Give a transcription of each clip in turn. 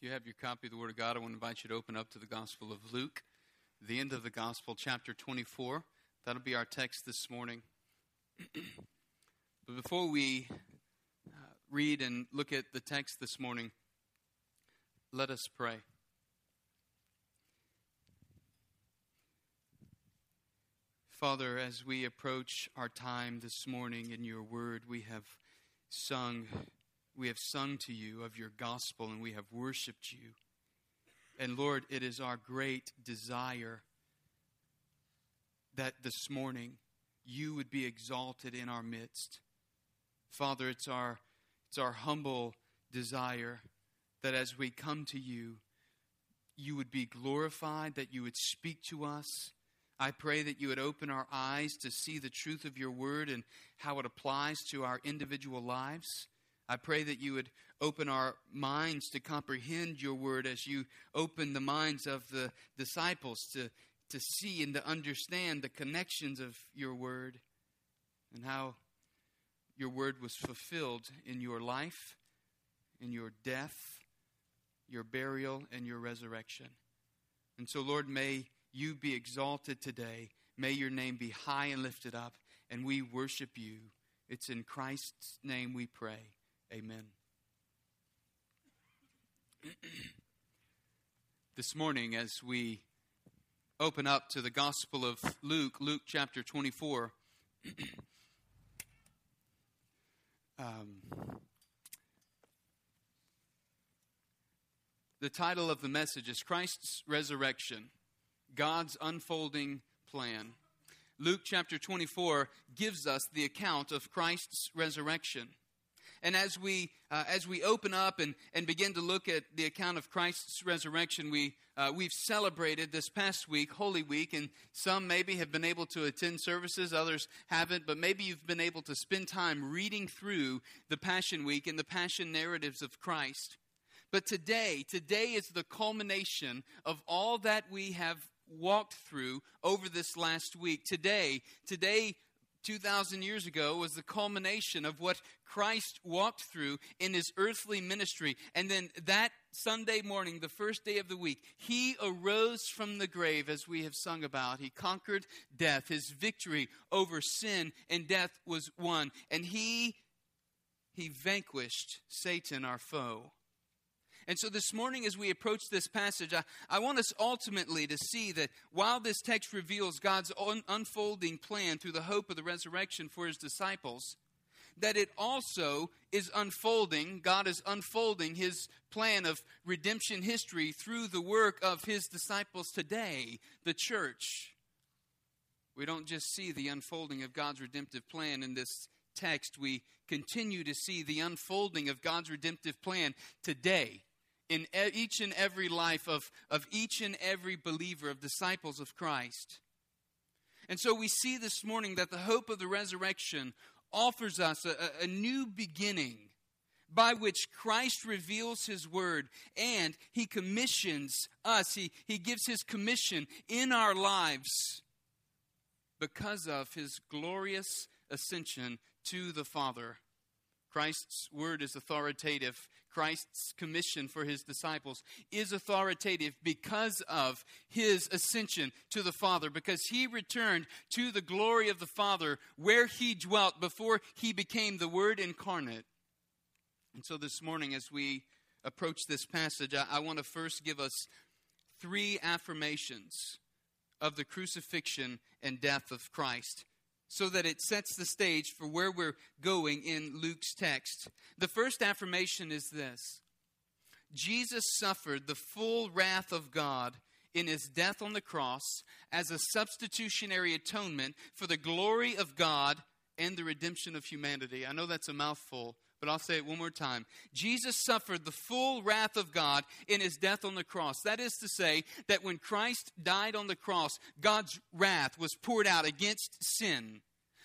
You have your copy of the Word of God, I want to invite you to open up to the Gospel of Luke, the end of the Gospel, chapter 24. That'll be our text this morning. but before we uh, read and look at the text this morning, let us pray. Father, as we approach our time this morning in your word, we have sung we have sung to you of your gospel and we have worshiped you. And Lord, it is our great desire that this morning you would be exalted in our midst. Father, it's our, it's our humble desire that as we come to you, you would be glorified, that you would speak to us. I pray that you would open our eyes to see the truth of your word and how it applies to our individual lives. I pray that you would open our minds to comprehend your word as you open the minds of the disciples to, to see and to understand the connections of your word and how your word was fulfilled in your life, in your death, your burial, and your resurrection. And so, Lord, may you be exalted today. May your name be high and lifted up, and we worship you. It's in Christ's name we pray. Amen. this morning, as we open up to the Gospel of Luke, Luke chapter 24, um, the title of the message is Christ's Resurrection God's Unfolding Plan. Luke chapter 24 gives us the account of Christ's resurrection. And as we, uh, as we open up and, and begin to look at the account of Christ's resurrection, we, uh, we've celebrated this past week, Holy Week, and some maybe have been able to attend services, others haven't, but maybe you've been able to spend time reading through the Passion Week and the Passion narratives of Christ. But today, today is the culmination of all that we have walked through over this last week. Today, today 2,000 years ago was the culmination of what Christ walked through in his earthly ministry. And then that Sunday morning, the first day of the week, he arose from the grave, as we have sung about. He conquered death. His victory over sin and death was won. And he, he vanquished Satan, our foe. And so this morning, as we approach this passage, I, I want us ultimately to see that while this text reveals God's un- unfolding plan through the hope of the resurrection for his disciples, that it also is unfolding, God is unfolding his plan of redemption history through the work of his disciples today, the church. We don't just see the unfolding of God's redemptive plan in this text, we continue to see the unfolding of God's redemptive plan today in each and every life of, of each and every believer, of disciples of Christ. And so we see this morning that the hope of the resurrection offers us a, a new beginning by which Christ reveals his word and he commissions us. He, he gives his commission in our lives because of his glorious ascension to the Father. Christ's word is authoritative. Christ's commission for his disciples is authoritative because of his ascension to the Father, because he returned to the glory of the Father where he dwelt before he became the Word incarnate. And so this morning, as we approach this passage, I, I want to first give us three affirmations of the crucifixion and death of Christ so that it sets the stage for where we're going in Luke's text. The first affirmation is this Jesus suffered the full wrath of God in his death on the cross as a substitutionary atonement for the glory of God and the redemption of humanity. I know that's a mouthful, but I'll say it one more time. Jesus suffered the full wrath of God in his death on the cross. That is to say, that when Christ died on the cross, God's wrath was poured out against sin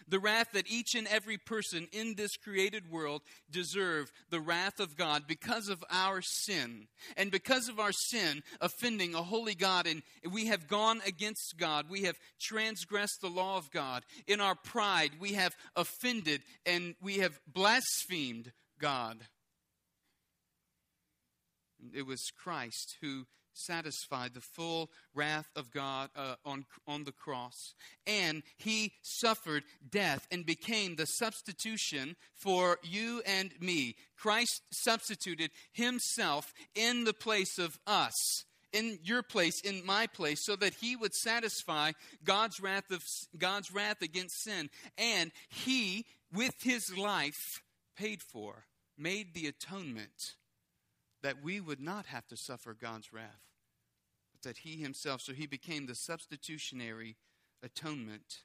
the wrath that each and every person in this created world deserve the wrath of God because of our sin. And because of our sin offending a holy God, and we have gone against God, we have transgressed the law of God. In our pride, we have offended and we have blasphemed God. It was Christ who satisfied the full wrath of God uh, on, on the cross. And he suffered death and became the substitution for you and me. Christ substituted himself in the place of us. In your place, in my place, so that he would satisfy God's wrath of God's wrath against sin, and he, with his life, paid for, made the atonement that we would not have to suffer God's wrath, that He Himself, so He became the substitutionary atonement.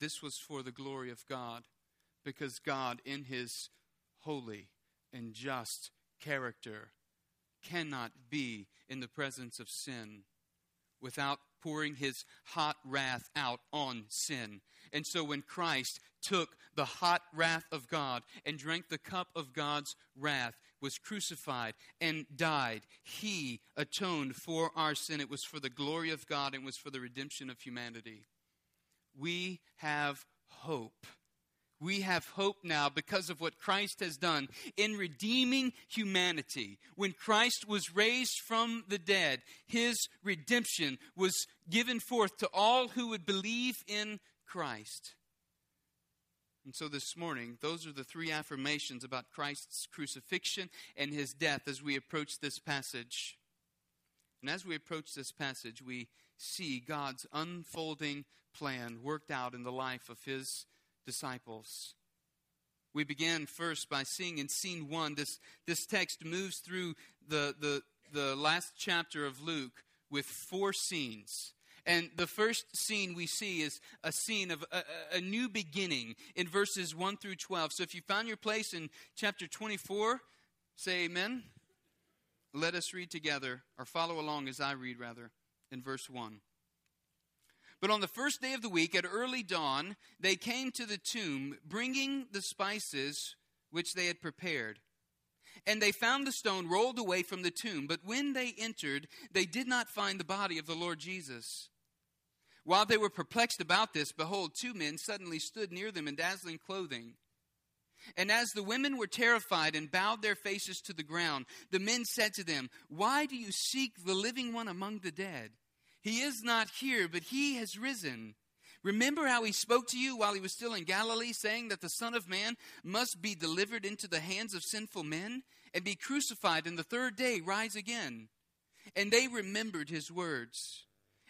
This was for the glory of God, because God, in His holy and just character, cannot be in the presence of sin without pouring his hot wrath out on sin. And so when Christ took the hot wrath of God and drank the cup of God's wrath, was crucified and died, he atoned for our sin. It was for the glory of God and was for the redemption of humanity. We have hope. We have hope now because of what Christ has done in redeeming humanity. When Christ was raised from the dead, his redemption was given forth to all who would believe in Christ. And so this morning, those are the three affirmations about Christ's crucifixion and his death as we approach this passage. And as we approach this passage, we see God's unfolding plan worked out in the life of his disciples. We begin first by seeing in scene one, this, this text moves through the, the, the last chapter of Luke with four scenes. And the first scene we see is a scene of a, a, new beginning in verses 1 through 12. So if you found your place in chapter 24, say amen. Let us read together, or follow along as I read, rather, in verse 1. But on the first day of the week, at early dawn, they came to the tomb, bringing the spices which they had prepared. And they found the stone rolled away from the tomb. But when they entered, they did not find the body of the Lord Jesus. While they were perplexed about this, behold, two men suddenly stood near them in dazzling clothing. And as the women were terrified and bowed their faces to the ground, the men said to them, Why do you seek the living one among the dead? He is not here, but he has risen. Remember how he spoke to you while he was still in Galilee, saying that the Son of Man must be delivered into the hands of sinful men and be crucified, and the third day rise again. And they remembered his words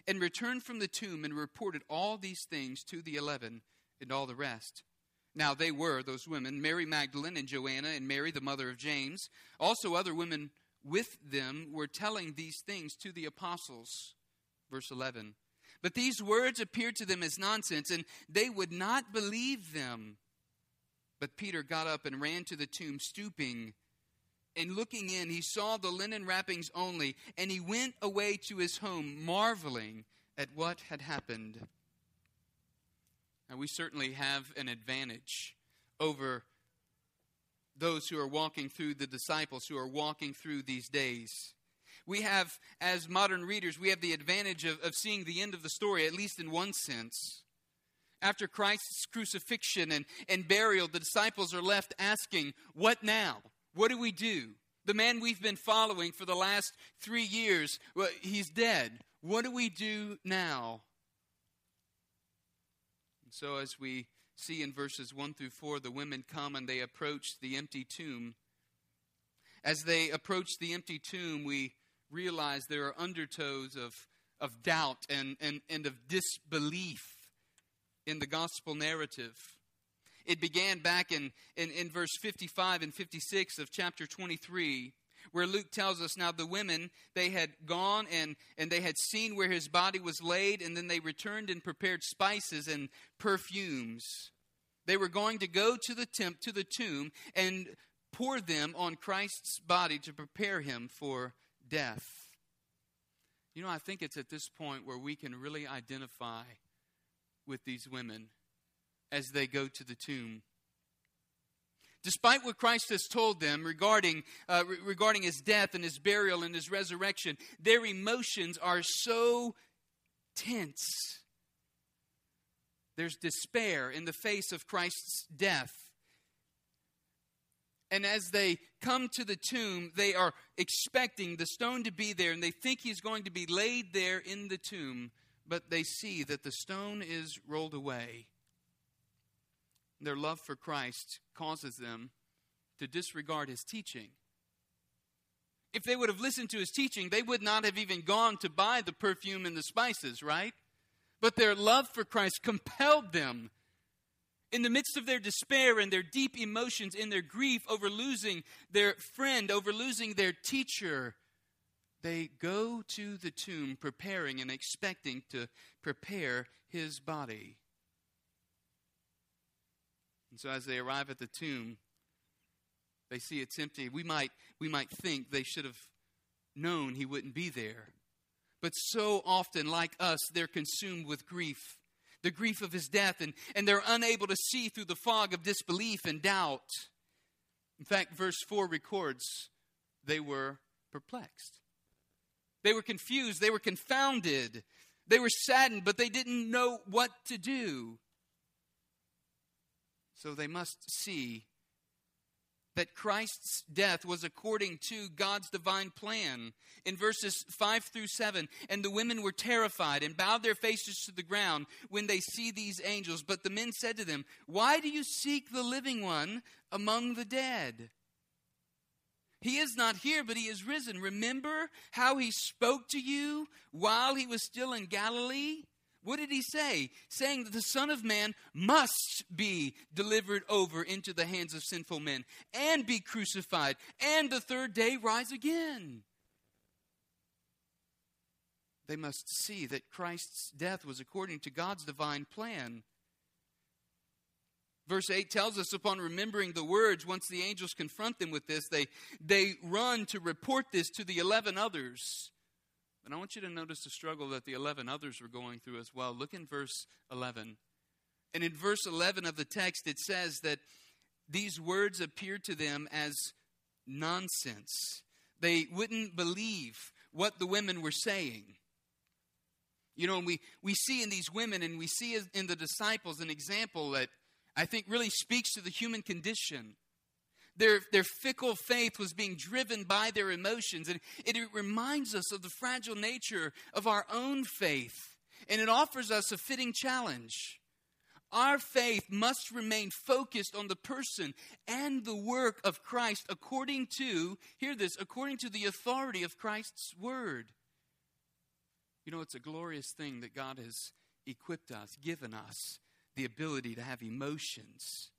and returned from the tomb and reported all these things to the eleven and all the rest. Now they were, those women, Mary Magdalene and Joanna and Mary, the mother of James. Also, other women with them were telling these things to the apostles. Verse 11. But these words appeared to them as nonsense, and they would not believe them. But Peter got up and ran to the tomb, stooping. And looking in, he saw the linen wrappings only, and he went away to his home, marveling at what had happened. Now, we certainly have an advantage over those who are walking through the disciples who are walking through these days we have, as modern readers, we have the advantage of, of seeing the end of the story, at least in one sense. After Christ's crucifixion and, and burial, the disciples are left asking, What now? What do we do? The man we've been following for the last three years, well, he's dead. What do we do now? And so, as we see in verses 1 through 4, the women come and they approach the empty tomb. As they approach the empty tomb, we realize there are undertows of, of doubt and, and, and of disbelief in the gospel narrative. It began back in, in, in verse 55 and 56 of chapter 23 where Luke tells us now the women they had gone and and they had seen where his body was laid and then they returned and prepared spices and perfumes. They were going to go to the temp to the tomb and pour them on Christ's body to prepare him for death. You know, I think it's at this point where we can really identify with these women as they go to the tomb. Despite what Christ has told them regarding, uh, re- regarding his death and his burial and his resurrection, their emotions are so tense. There's despair in the face of Christ's death And as they come to the tomb, they are expecting the stone to be there, and they think he's going to be laid there in the tomb, but they see that the stone is rolled away. Their love for Christ causes them to disregard his teaching. If they would have listened to his teaching, they would not have even gone to buy the perfume and the spices, right? But their love for Christ compelled them in the midst of their despair and their deep emotions, in their grief over losing their friend, over losing their teacher, they go to the tomb preparing and expecting to prepare his body. And so as they arrive at the tomb, they see it's empty. We might, we might think they should have known he wouldn't be there. But so often, like us, they're consumed with grief the grief of his death, and, and they're unable to see through the fog of disbelief and doubt. In fact, verse 4 records they were perplexed. They were confused. They were confounded. They were saddened, but they didn't know what to do. So they must see that Christ's death was according to God's divine plan. In verses 5 through 7, and the women were terrified and bowed their faces to the ground when they see these angels. But the men said to them, Why do you seek the living one among the dead? He is not here, but he is risen. Remember how he spoke to you while he was still in Galilee? What did he say? Saying that the Son of Man must be delivered over into the hands of sinful men and be crucified and the third day rise again. They must see that Christ's death was according to God's divine plan. Verse 8 tells us upon remembering the words, once the angels confront them with this, they, they run to report this to the 11 others. And I want you to notice the struggle that the 11 others were going through as well. Look in verse 11. And in verse 11 of the text, it says that these words appeared to them as nonsense. They wouldn't believe what the women were saying. You know, we, we see in these women and we see in the disciples an example that I think really speaks to the human condition. Their, their fickle faith was being driven by their emotions. And it, it reminds us of the fragile nature of our own faith. And it offers us a fitting challenge. Our faith must remain focused on the person and the work of Christ according to, hear this, according to the authority of Christ's word. You know, it's a glorious thing that God has equipped us, given us the ability to have emotions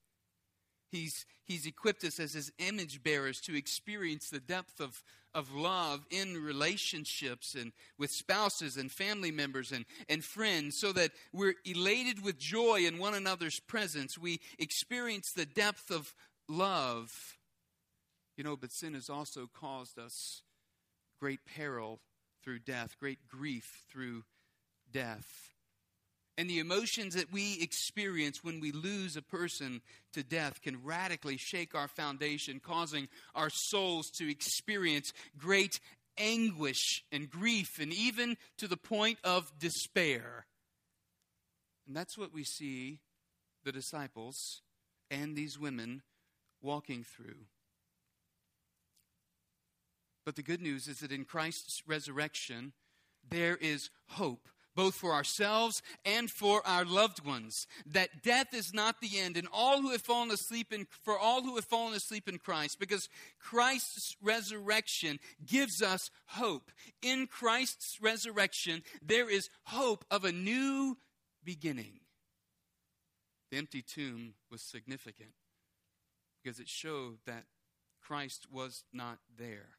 He's, he's equipped us as his image bearers to experience the depth of, of love in relationships and with spouses and family members and, and friends so that we're elated with joy in one another's presence. We experience the depth of love. You know, but sin has also caused us great peril through death, great grief through death and the emotions that we experience when we lose a person to death can radically shake our foundation, causing our souls to experience great anguish and grief, and even to the point of despair. And that's what we see the disciples and these women walking through. But the good news is that in Christ's resurrection, there is hope both for ourselves and for our loved ones, that death is not the end, and all who have fallen asleep in, for all who have fallen asleep in Christ, because Christ's resurrection gives us hope. In Christ's resurrection, there is hope of a new beginning. The empty tomb was significant because it showed that Christ was not there.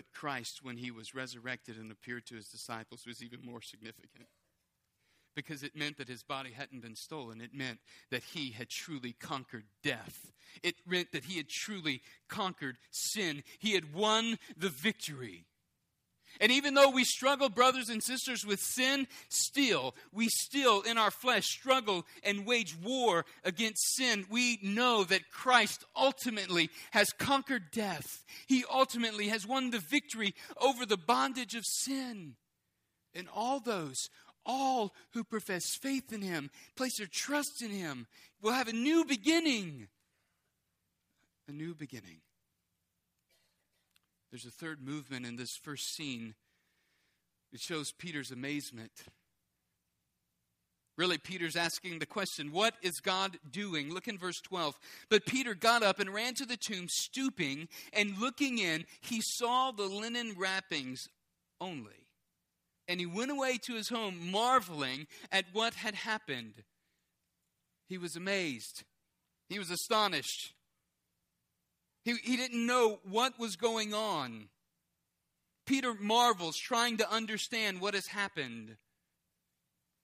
But Christ, when he was resurrected and appeared to his disciples, was even more significant. Because it meant that his body hadn't been stolen. It meant that he had truly conquered death. It meant that he had truly conquered sin. He had won the victory. And even though we struggle, brothers and sisters, with sin, still, we still in our flesh struggle and wage war against sin. We know that Christ ultimately has conquered death. He ultimately has won the victory over the bondage of sin. And all those, all who profess faith in Him, place their trust in Him, will have a new beginning. a new beginning. There's a third movement in this first scene. It shows Peter's amazement. Really, Peter's asking the question, What is God doing? Look in verse 12. But Peter got up and ran to the tomb, stooping, and looking in, he saw the linen wrappings only. And he went away to his home, marveling at what had happened. He was amazed, he was astonished. He, he didn't know what was going on. Peter marvels, trying to understand what has happened.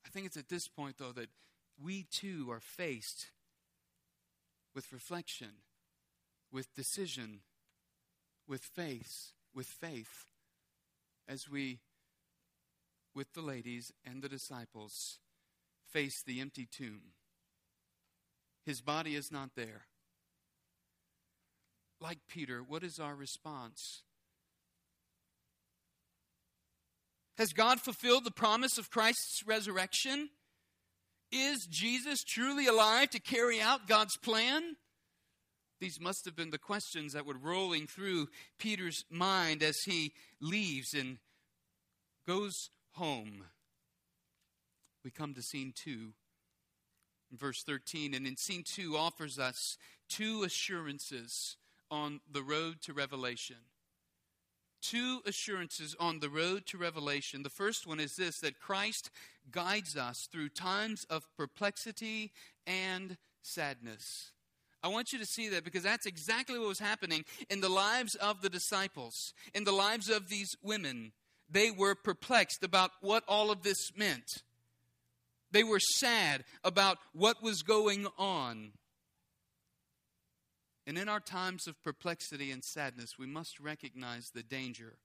I think it's at this point, though, that we too are faced with reflection, with decision, with faith, with faith, as we, with the ladies and the disciples, face the empty tomb. His body is not there like Peter, what is our response? Has God fulfilled the promise of Christ's resurrection? Is Jesus truly alive to carry out God's plan? These must have been the questions that were rolling through Peter's mind as he leaves and goes home. We come to scene two, verse 13, and in scene two offers us two assurances on the road to revelation. Two assurances on the road to revelation. The first one is this that Christ guides us through times of perplexity and sadness. I want you to see that because that's exactly what was happening in the lives of the disciples, in the lives of these women. They were perplexed about what all of this meant. They were sad about what was going on. And in our times of perplexity and sadness, we must recognize the danger.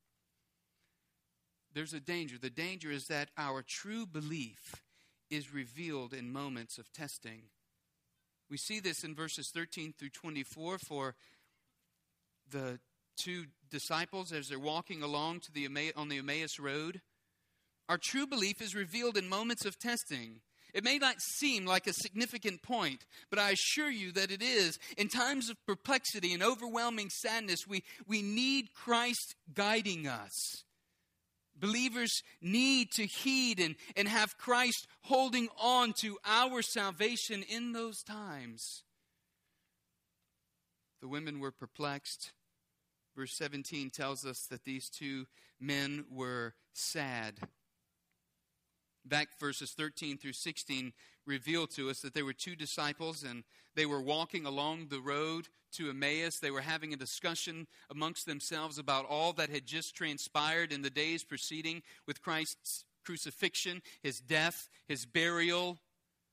There's a danger. The danger is that our true belief is revealed in moments of testing. We see this in verses 13 through 24 for the two disciples as they're walking along to the on the Emmaus road. Our true belief is revealed in moments of testing. It may not seem like a significant point, but I assure you that it is. In times of perplexity and overwhelming sadness, we, we need Christ guiding us. Believers need to heed and, and have Christ holding on to our salvation in those times. The women were perplexed. Verse 17 tells us that these two men were sad back verses 13 through 16 reveal to us that there were two disciples and they were walking along the road to Emmaus. They were having a discussion amongst themselves about all that had just transpired in the days preceding with Christ's crucifixion, his death, his burial.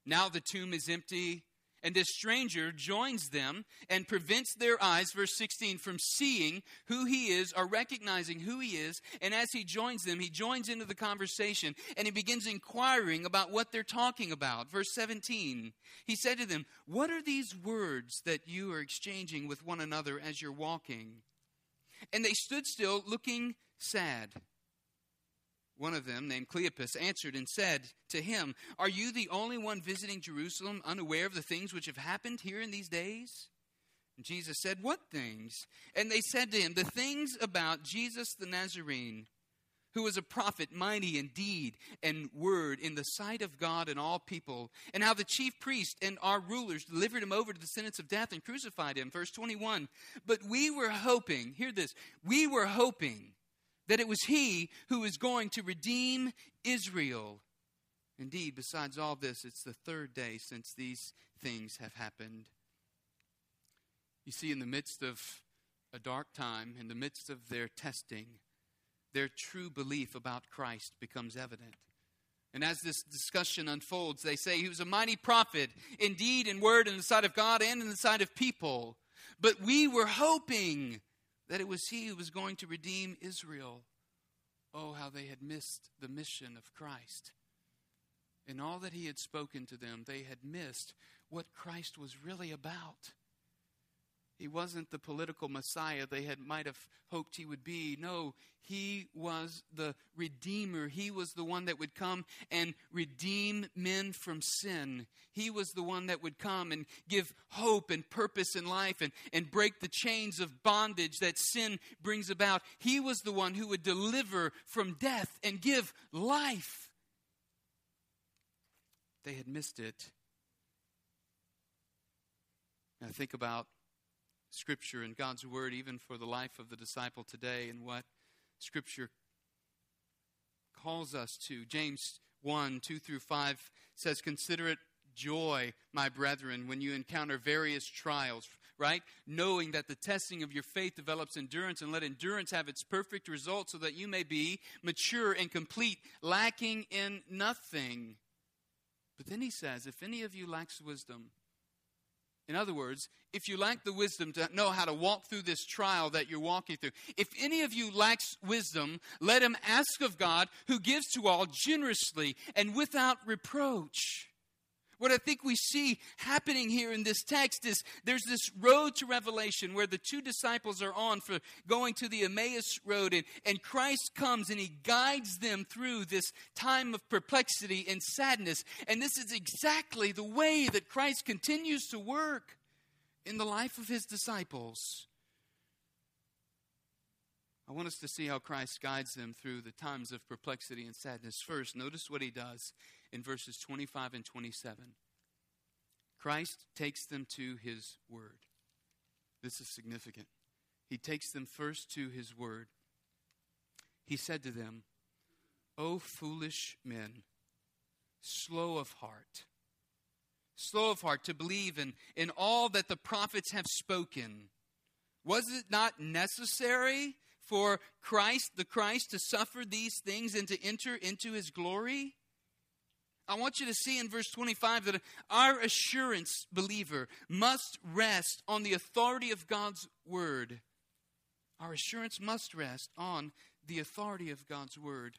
Now the tomb is empty. And this stranger joins them and prevents their eyes, verse 16, from seeing who he is or recognizing who he is. And as he joins them, he joins into the conversation and he begins inquiring about what they're talking about. Verse 17, he said to them, What are these words that you are exchanging with one another as you're walking? And they stood still, looking sad. One of them, named Cleopas, answered and said to him, Are you the only one visiting Jerusalem, unaware of the things which have happened here in these days? And Jesus said, What things? And they said to him, The things about Jesus the Nazarene, who was a prophet, mighty in deed and word in the sight of God and all people, and how the chief priest and our rulers delivered him over to the sentence of death and crucified him. Verse 21. But we were hoping, hear this, we were hoping that it was he who was going to redeem Israel. Indeed, besides all this, it's the third day since these things have happened. You see, in the midst of a dark time, in the midst of their testing, their true belief about Christ becomes evident. And as this discussion unfolds, they say he was a mighty prophet, indeed, in word in the sight of God and in the sight of people. But we were hoping that it was he who was going to redeem Israel. Oh, how they had missed the mission of Christ. In all that he had spoken to them, they had missed what Christ was really about. He wasn't the political Messiah they had might have hoped he would be. No, he was the Redeemer. He was the one that would come and redeem men from sin. He was the one that would come and give hope and purpose in life and, and break the chains of bondage that sin brings about. He was the one who would deliver from death and give life. They had missed it. Now think about Scripture and God's Word, even for the life of the disciple today, and what Scripture calls us to. James 1 2 through 5 says, Consider it joy, my brethren, when you encounter various trials, right? Knowing that the testing of your faith develops endurance, and let endurance have its perfect result, so that you may be mature and complete, lacking in nothing. But then he says, If any of you lacks wisdom, in other words, if you lack the wisdom to know how to walk through this trial that you're walking through, if any of you lacks wisdom, let him ask of God, who gives to all generously and without reproach. What I think we see happening here in this text is there's this road to revelation where the two disciples are on for going to the Emmaus road, and, and Christ comes and he guides them through this time of perplexity and sadness. And this is exactly the way that Christ continues to work in the life of his disciples. I want us to see how Christ guides them through the times of perplexity and sadness. First, notice what he does in verses 25 and 27. Christ takes them to his word. This is significant. He takes them first to his word. He said to them, O foolish men, slow of heart, slow of heart to believe in, in all that the prophets have spoken. Was it not necessary for Christ, the Christ, to suffer these things and to enter into his glory? I want you to see in verse 25 that our assurance, believer, must rest on the authority of God's word. Our assurance must rest on the authority of God's word.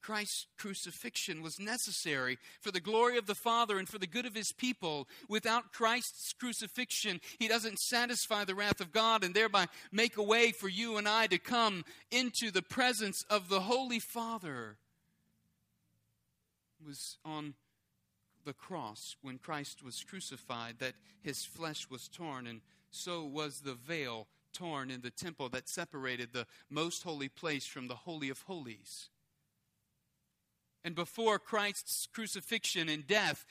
Christ's crucifixion was necessary for the glory of the Father and for the good of his people. Without Christ's crucifixion, he doesn't satisfy the wrath of God and thereby make a way for you and I to come into the presence of the Holy Father was on the cross when Christ was crucified that his flesh was torn, and so was the veil torn in the temple that separated the most holy place from the Holy of Holies. And before Christ's crucifixion and death,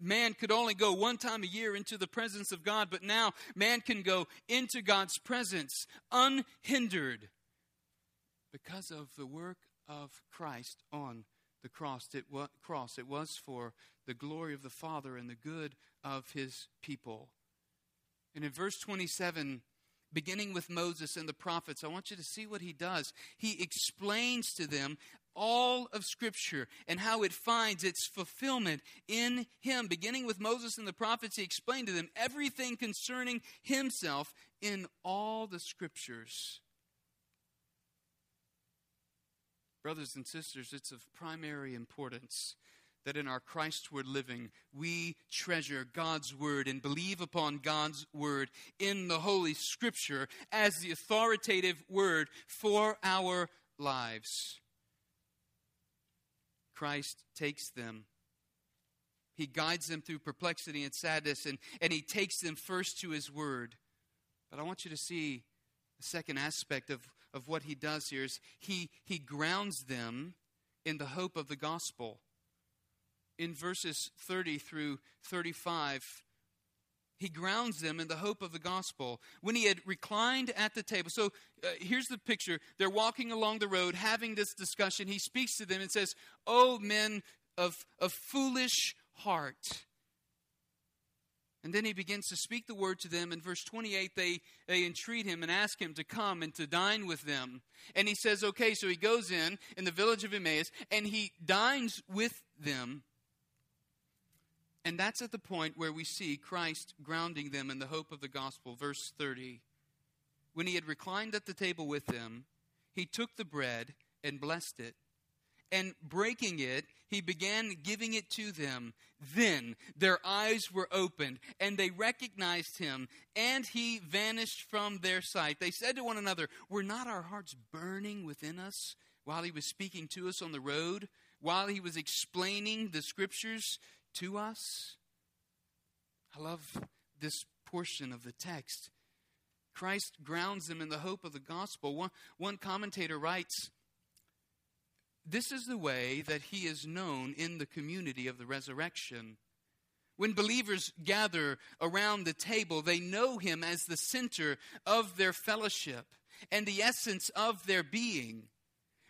man could only go one time a year into the presence of God, but now man can go into God's presence unhindered because of the work of Christ on the cross. It, cross. it was for the glory of the Father and the good of his people. And in verse 27, beginning with Moses and the prophets, I want you to see what he does. He explains to them all of Scripture and how it finds its fulfillment in him. Beginning with Moses and the prophets, he explained to them everything concerning himself in all the Scriptures. Brothers and sisters, it's of primary importance that in our Christward living we treasure God's Word and believe upon God's Word in the Holy Scripture as the authoritative Word for our lives. Christ takes them. He guides them through perplexity and sadness, and, and He takes them first to His Word. But I want you to see the second aspect of of what he does here is he, he grounds them in the hope of the gospel. In verses 30 through 35, he grounds them in the hope of the gospel. When he had reclined at the table, so uh, here's the picture. They're walking along the road having this discussion. He speaks to them and says, Oh, men of, of foolish heart. And then he begins to speak the word to them. In verse 28, they, they entreat him and ask him to come and to dine with them. And he says, okay, so he goes in, in the village of Emmaus, and he dines with them. And that's at the point where we see Christ grounding them in the hope of the gospel. Verse 30. When he had reclined at the table with them, he took the bread and blessed it and breaking it, he began giving it to them. Then their eyes were opened, and they recognized him, and he vanished from their sight. They said to one another, Were not our hearts burning within us while he was speaking to us on the road, while he was explaining the scriptures to us? I love this portion of the text. Christ grounds them in the hope of the gospel. One, one commentator writes, this is the way that he is known in the community of the resurrection. When believers gather around the table, they know him as the center of their fellowship and the essence of their being.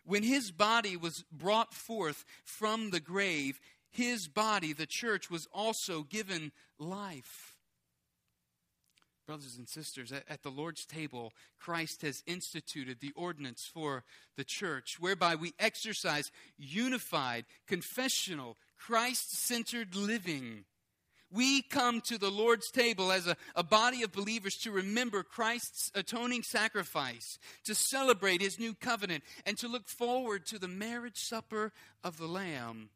When his body was brought forth from the grave, his body, the church, was also given life. Brothers and sisters, at, the Lord's table, Christ has instituted the ordinance for the church, whereby we exercise unified, confessional, Christ centered living. We come to the Lord's table as a, a body of believers to remember Christ's atoning sacrifice, to celebrate his new covenant, and to look forward to the marriage supper of the Lamb,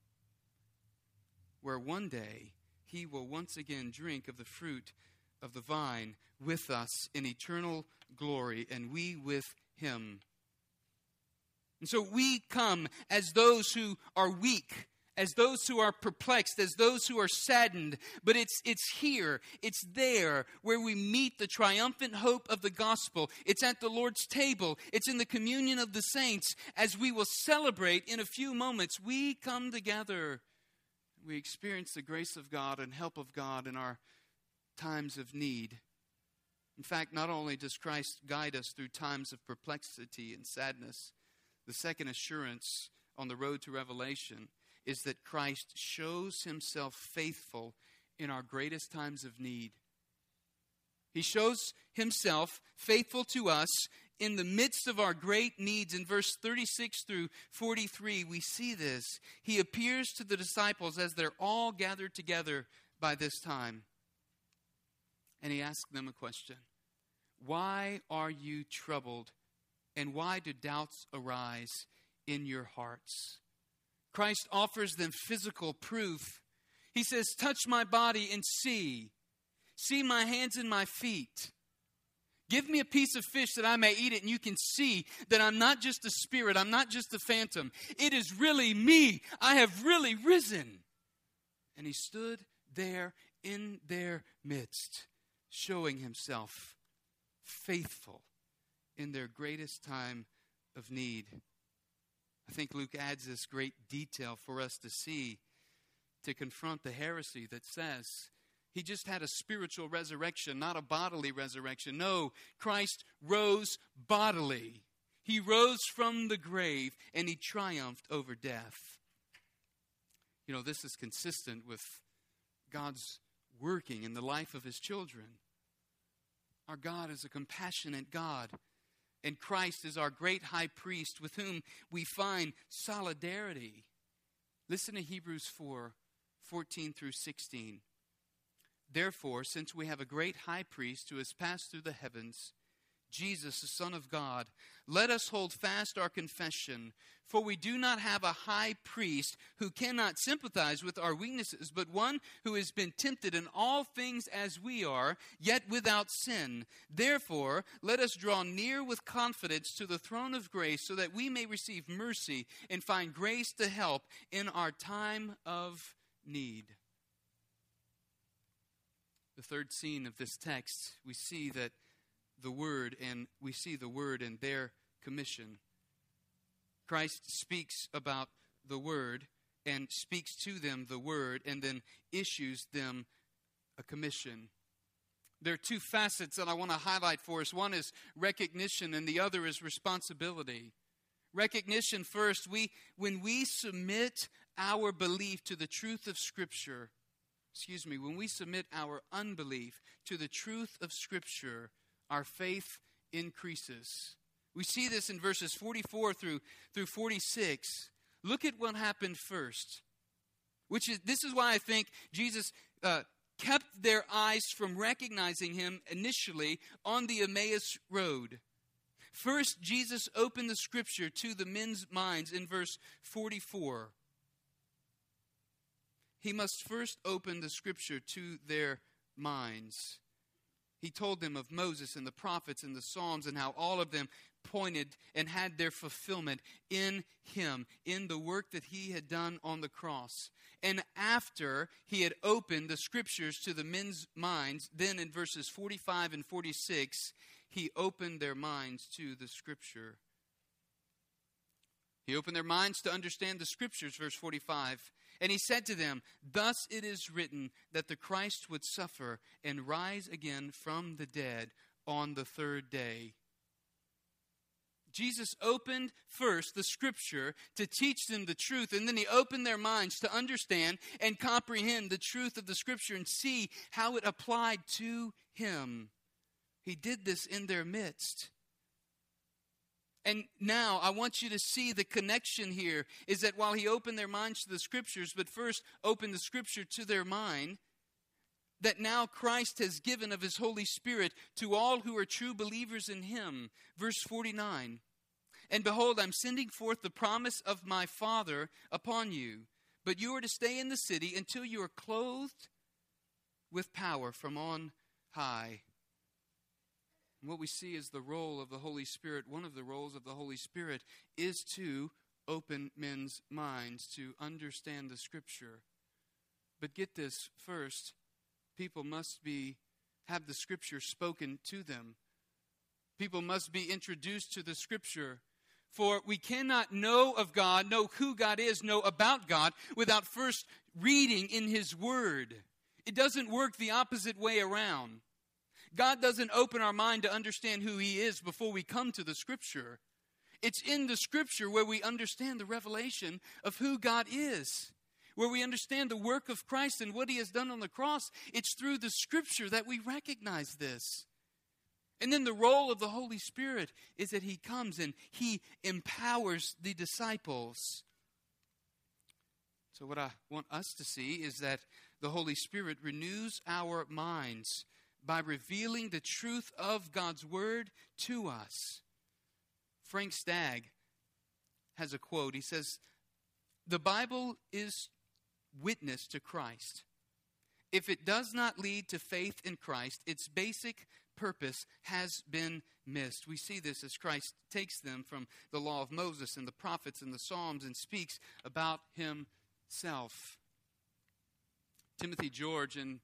where one day he will once again drink of the fruit of the vine with us in eternal glory, and we with him. And so we come as those who are weak, as those who are perplexed, as those who are saddened. But it's, it's here, it's there where we meet the triumphant hope of the gospel. It's at the Lord's table, it's in the communion of the saints. As we will celebrate in a few moments, we come together. We experience the grace of God and help of God in our times of need. In fact, not only does Christ guide us through times of perplexity and sadness, the second assurance on the road to revelation is that Christ shows himself faithful in our greatest times of need. He shows himself faithful to us in the midst of our great needs. In verse 36 through 43, we see this. He appears to the disciples as they're all gathered together by this time and he asked them a question Why are you troubled, and why do doubts arise in your hearts? Christ offers them physical proof. He says, Touch my body and see. See my hands and my feet. Give me a piece of fish that I may eat it, and you can see that I'm not just a spirit, I'm not just a phantom. It is really me. I have really risen. And he stood there in their midst showing himself faithful in their greatest time of need. I think Luke adds this great detail for us to see to confront the heresy that says he just had a spiritual resurrection, not a bodily resurrection. No, Christ rose bodily. He rose from the grave and he triumphed over death. You know, this is consistent with God's working in the life of his children. Our God is a compassionate God, and Christ is our great high priest with whom we find solidarity. Listen to Hebrews 4 14 through 16. Therefore, since we have a great high priest who has passed through the heavens, Jesus, the Son of God, let us hold fast our confession. For we do not have a high priest who cannot sympathize with our weaknesses, but one who has been tempted in all things as we are, yet without sin. Therefore, let us draw near with confidence to the throne of grace, so that we may receive mercy and find grace to help in our time of need. The third scene of this text, we see that the Word, and we see the Word and their commission. Christ speaks about the Word and speaks to them the Word and then issues them a commission. There are two facets that I want to highlight for us. One is recognition, and the other is responsibility. Recognition first, we when we submit our belief to the truth of Scripture, excuse me, when we submit our unbelief to the truth of Scripture, our faith increases. We see this in verses 44 through, through 46. Look at what happened first. Which is this is why I think Jesus uh, kept their eyes from recognizing him initially on the Emmaus road. First, Jesus opened the scripture to the men's minds in verse 44. He must first open the scripture to their minds. He told them of Moses and the prophets and the Psalms and how all of them pointed and had their fulfillment in him, in the work that he had done on the cross. And after he had opened the scriptures to the men's minds, then in verses 45 and 46, he opened their minds to the scripture. He opened their minds to understand the scriptures, verse 45. And he said to them, Thus it is written that the Christ would suffer and rise again from the dead on the third day. Jesus opened first the scripture to teach them the truth, and then he opened their minds to understand and comprehend the truth of the scripture and see how it applied to him. He did this in their midst. And now I want you to see the connection here is that while he opened their minds to the scriptures, but first opened the scripture to their mind, that now Christ has given of his Holy Spirit to all who are true believers in him. Verse 49 And behold, I'm sending forth the promise of my Father upon you, but you are to stay in the city until you are clothed with power from on high. And what we see is the role of the Holy Spirit. One of the roles of the Holy Spirit is to open men's minds to understand the Scripture. But get this first, people must be have the Scripture spoken to them. People must be introduced to the Scripture. For we cannot know of God, know who God is, know about God without first reading in His Word. It doesn't work the opposite way around. God doesn't open our mind to understand who He is before we come to the Scripture. It's in the Scripture where we understand the revelation of who God is, where we understand the work of Christ and what He has done on the cross. It's through the Scripture that we recognize this. And then the role of the Holy Spirit is that He comes and He empowers the disciples. So, what I want us to see is that the Holy Spirit renews our minds by revealing the truth of God's Word to us. Frank Stagg has a quote. He says, The Bible is witness to Christ. If it does not lead to faith in Christ, its basic purpose has been missed. We see this as Christ takes them from the law of Moses and the prophets and the Psalms and speaks about himself. Timothy George in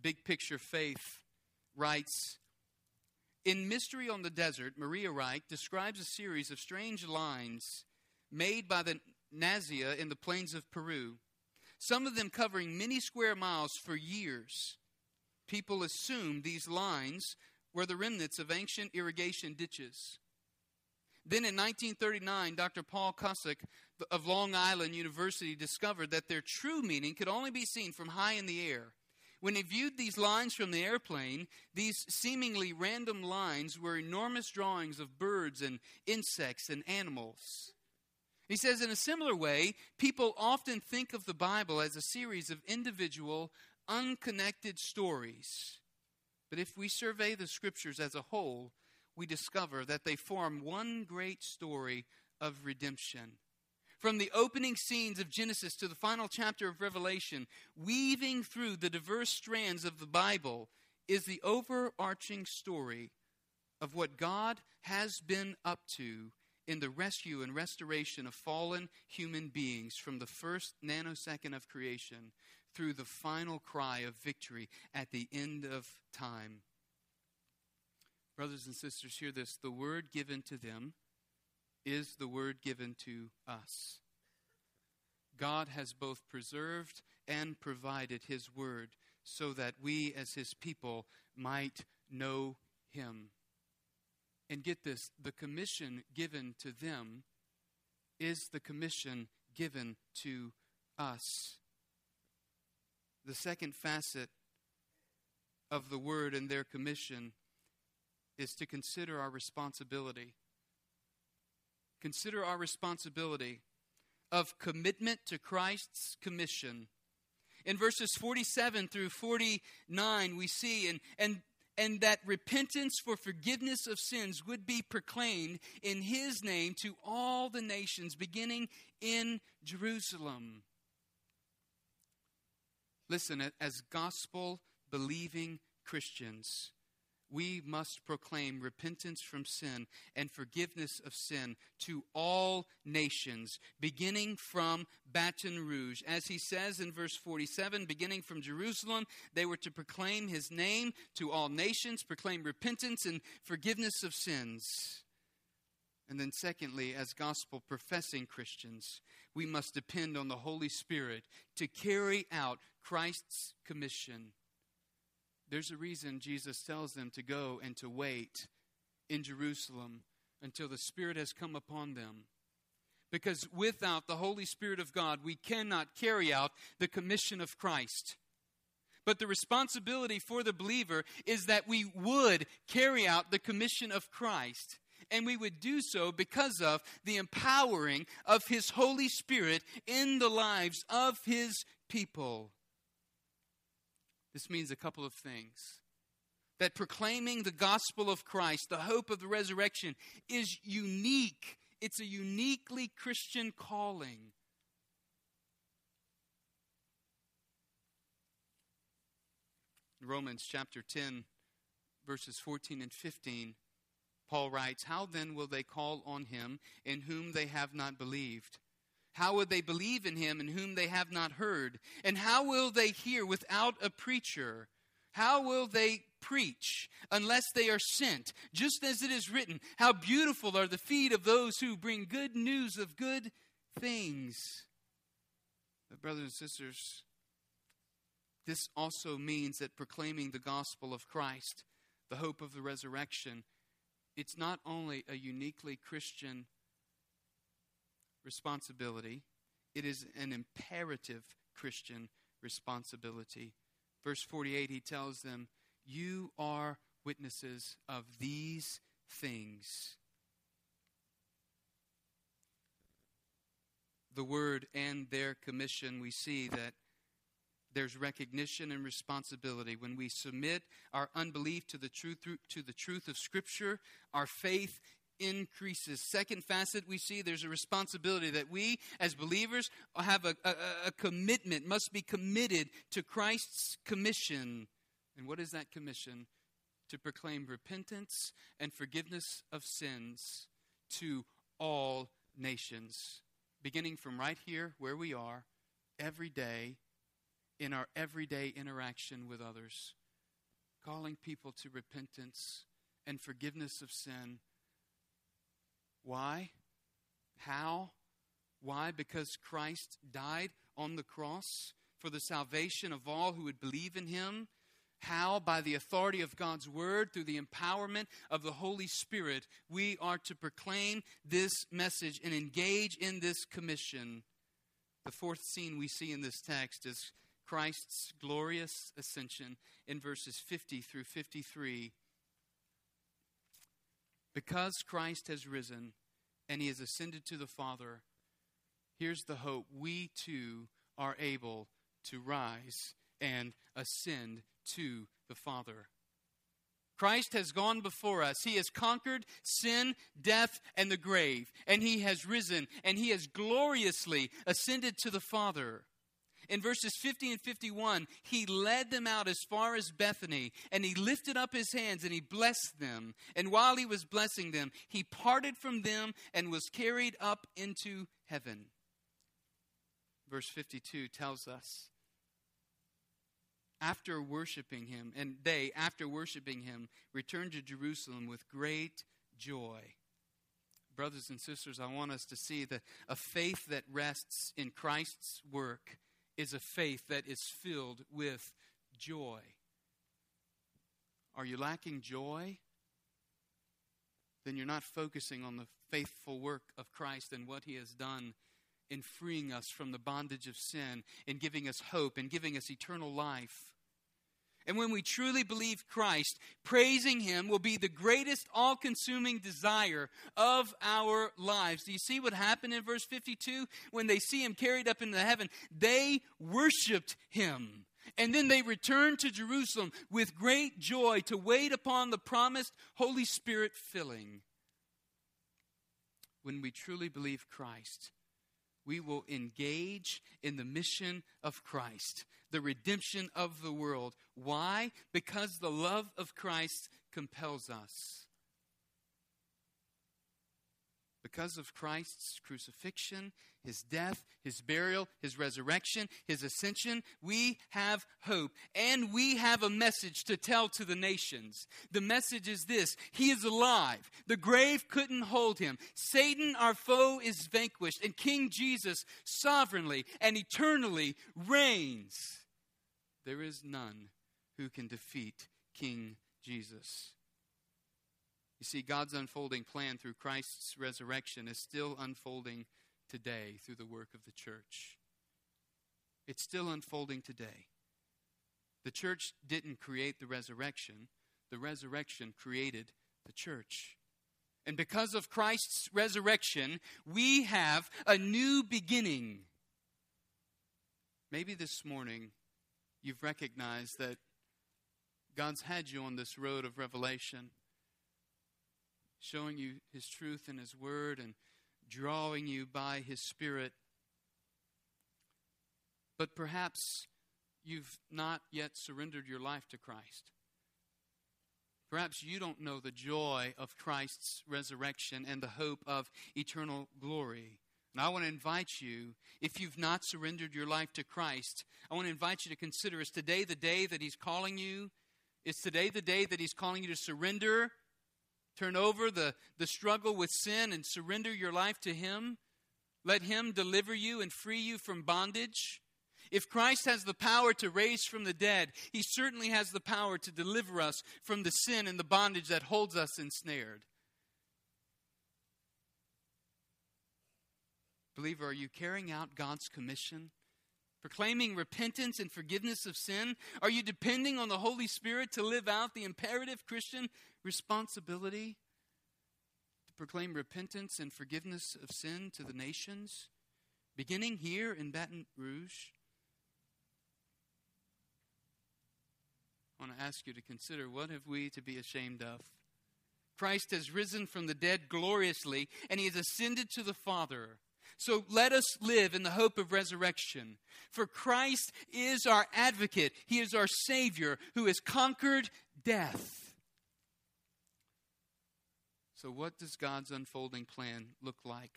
Big Picture Faith writes In Mystery on the Desert, Maria Reiche describes a series of strange lines made by the Nazca in the plains of Peru, some of them covering many square miles for years. People assumed these lines were the remnants of ancient irrigation ditches. Then in 1939, Dr. Paul Kosok of Long Island University discovered that their true meaning could only be seen from high in the air when he viewed these lines from the airplane, these seemingly random lines were enormous drawings of birds and insects and animals. He says, in a similar way, people often think of the Bible as a series of individual, unconnected stories. But if we survey the scriptures as a whole, we discover that they form one great story of redemption from the opening scenes of Genesis to the final chapter of Revelation, weaving through the diverse strands of the Bible, is the overarching story of what God has been up to in the rescue and restoration of fallen human beings from the first nanosecond of creation through the final cry of victory at the end of time. Brothers and sisters, hear this the word given to them is the word given to us. God has both preserved and provided His word so that we, as His people, might know Him. And get this the commission given to them is the commission given to us. The second facet of the word and their commission is to consider our responsibility. Consider our responsibility of commitment to Christ's commission. In verses 47 through 49, we see, and, and and that repentance for forgiveness of sins would be proclaimed in his name to all the nations, beginning in Jerusalem. Listen, as gospel believing Christians, we must proclaim repentance from sin and forgiveness of sin to all nations, beginning from Baton Rouge. As he says in verse 47, beginning from Jerusalem, they were to proclaim his name to all nations, proclaim repentance and forgiveness of sins. And then, secondly, as gospel professing Christians, we must depend on the Holy Spirit to carry out Christ's commission there's a reason Jesus tells them to go and to wait in Jerusalem until the Spirit has come upon them. Because without the Holy Spirit of God, we cannot carry out the commission of Christ. But the responsibility for the believer is that we would carry out the commission of Christ. And we would do so because of the empowering of His Holy Spirit in the lives of His people. This means a couple of things. That proclaiming the gospel of Christ, the hope of the resurrection, is unique. It's a uniquely Christian calling. Romans chapter 10, verses 14 and 15, Paul writes, How then will they call on him in whom they have not believed? How would they believe in him in whom they have not heard? And how will they hear without a preacher? How will they preach unless they are sent? Just as it is written, How beautiful are the feet of those who bring good news of good things. But, brothers and sisters, this also means that proclaiming the gospel of Christ, the hope of the resurrection, it's not only a uniquely Christian responsibility, it is an imperative Christian responsibility. Verse 48, he tells them, You are witnesses of these things. The word and their commission, we see that there's recognition and responsibility when we submit our unbelief to the truth to the truth of scripture our faith increases. Second facet, we see there's a responsibility that we as believers have a, a, a, commitment, must be committed to Christ's commission. And what is that commission? To proclaim repentance and forgiveness of sins to all nations, beginning from right here where we are, every day, in our everyday interaction with others, calling people to repentance and forgiveness of sin why? How? Why? Because Christ died on the cross for the salvation of all who would believe in him. How? By the authority of God's word, through the empowerment of the Holy Spirit, we are to proclaim this message and engage in this commission. The fourth scene we see in this text is Christ's glorious ascension in verses 50 through 53. Because Christ has risen and he has ascended to the Father, here's the hope. We too are able to rise and ascend to the Father. Christ has gone before us. He has conquered sin, death, and the grave. And he has risen, and he has gloriously ascended to the Father. In verses 50 and 51, he led them out as far as Bethany, and he lifted up his hands and he blessed them. And while he was blessing them, he parted from them and was carried up into heaven. Verse 52 tells us after worshiping him, and they, after worshiping him, returned to Jerusalem with great joy. Brothers and sisters, I want us to see that a faith that rests in Christ's work is a faith that is filled with joy. Are you lacking joy? Then you're not focusing on the faithful work of Christ and what he has done in freeing us from the bondage of sin, in giving us hope, and giving us eternal life. And when we truly believe Christ, praising Him will be the greatest all consuming desire of our lives. Do you see what happened in verse 52? When they see Him carried up into heaven, they worshiped Him. And then they returned to Jerusalem with great joy to wait upon the promised Holy Spirit filling. When we truly believe Christ, we will engage in the mission of Christ, the redemption of the world. Why? Because the love of Christ compels us. Because of Christ's crucifixion, his death, his burial, his resurrection, his ascension, we have hope. And we have a message to tell to the nations. The message is this He is alive. The grave couldn't hold him. Satan, our foe, is vanquished. And King Jesus sovereignly and eternally reigns. There is none who can defeat King Jesus. You see, God's unfolding plan through Christ's resurrection is still unfolding today through the work of the church. It's still unfolding today. The church didn't create the resurrection, the resurrection created the church. And because of Christ's resurrection, we have a new beginning. Maybe this morning you've recognized that God's had you on this road of revelation showing you His truth and His Word and drawing you by His Spirit. But perhaps you've not yet surrendered your life to Christ. Perhaps you don't know the joy of Christ's resurrection and the hope of eternal glory. And I want to invite you, if you've not surrendered your life to Christ, I want to invite you to consider is today the day that He's calling you? Is today the day that He's calling you to surrender Turn over the, the struggle with sin and surrender your life to Him. Let Him deliver you and free you from bondage. If Christ has the power to raise from the dead, He certainly has the power to deliver us from the sin and the bondage that holds us ensnared. Believer, are you carrying out God's commission? Proclaiming repentance and forgiveness of sin? Are you depending on the Holy Spirit to live out the imperative Christian responsibility to proclaim repentance and forgiveness of sin to the nations, beginning here in Baton Rouge. I want to ask you to consider what have we to be ashamed of? Christ has risen from the dead gloriously, and he has ascended to the Father. So let us live in the hope of resurrection. For Christ is our advocate, he is our Savior who has conquered death. So, what does God's unfolding plan look like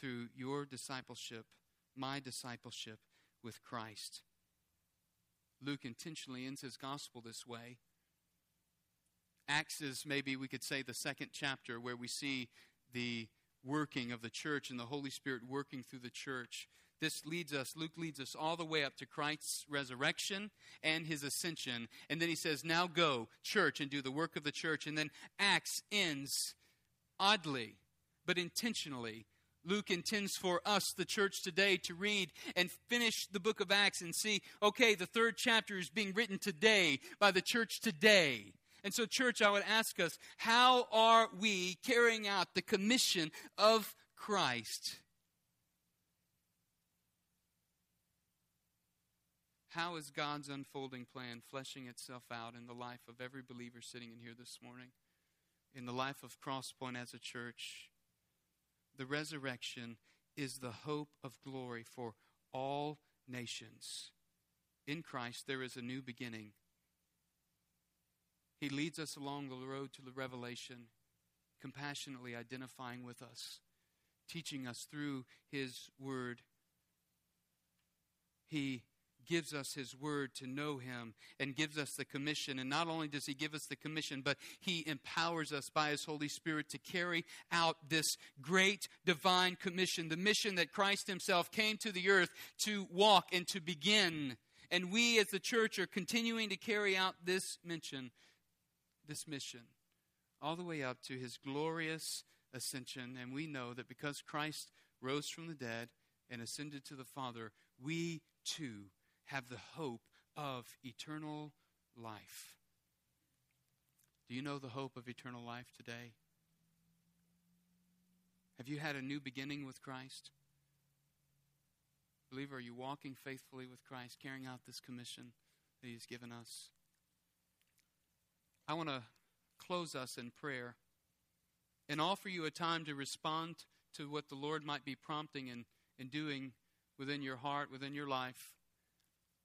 through your discipleship, my discipleship with Christ? Luke intentionally ends his gospel this way. Acts is maybe we could say the second chapter where we see the working of the church and the Holy Spirit working through the church. This leads us, Luke leads us all the way up to Christ's resurrection and his ascension. And then he says, Now go, church, and do the work of the church. And then Acts ends oddly, but intentionally. Luke intends for us, the church today, to read and finish the book of Acts and see, okay, the third chapter is being written today by the church today. And so, church, I would ask us, how are we carrying out the commission of Christ? How is God's unfolding plan fleshing itself out in the life of every believer sitting in here this morning? in the life of Crosspoint as a church. The resurrection is the hope of glory for all nations. In Christ, there is a new beginning. He leads us along the road to the revelation, compassionately identifying with us, teaching us through His Word. He gives us His Word to know Him and gives us the commission. And not only does He give us the commission, but He empowers us by His Holy Spirit to carry out this great divine commission, the mission that Christ Himself came to the earth to walk and to begin. And we as the church are continuing to carry out this mission, this mission, all the way up to His glorious ascension. And we know that because Christ rose from the dead and ascended to the Father, we too have the hope of eternal life. Do you know the hope of eternal life today? Have you had a new beginning with Christ? Believer, are you walking faithfully with Christ, carrying out this commission? that He's given us. I want to close us in prayer and offer you a time to respond to what the Lord might be prompting and, and doing within your heart, within your life.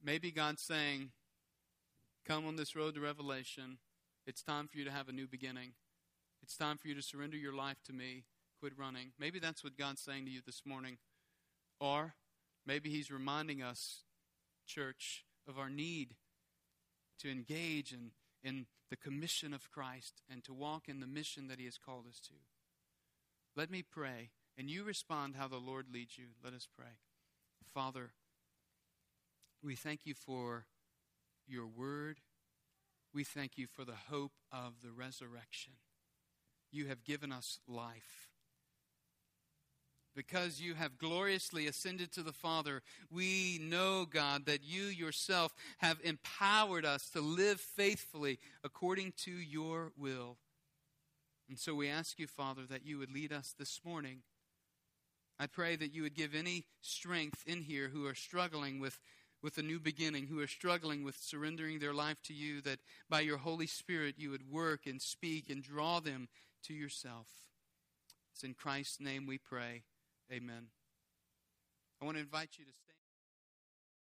Maybe God's saying, Come on this road to revelation. It's time for you to have a new beginning. It's time for you to surrender your life to me. Quit running. Maybe that's what God's saying to you this morning. Or maybe He's reminding us, church, of our need to engage in, in the commission of Christ and to walk in the mission that He has called us to. Let me pray, and you respond how the Lord leads you. Let us pray. Father, we thank you for your word. We thank you for the hope of the resurrection. You have given us life. Because you have gloriously ascended to the Father, we know, God, that you yourself have empowered us to live faithfully according to your will. And so we ask you, Father, that you would lead us this morning. I pray that you would give any strength in here who are struggling with with a new beginning, who are struggling with surrendering their life to you, that by your Holy Spirit you would work and speak and draw them to yourself. It's in Christ's name we pray. Amen. I want to invite you to stay.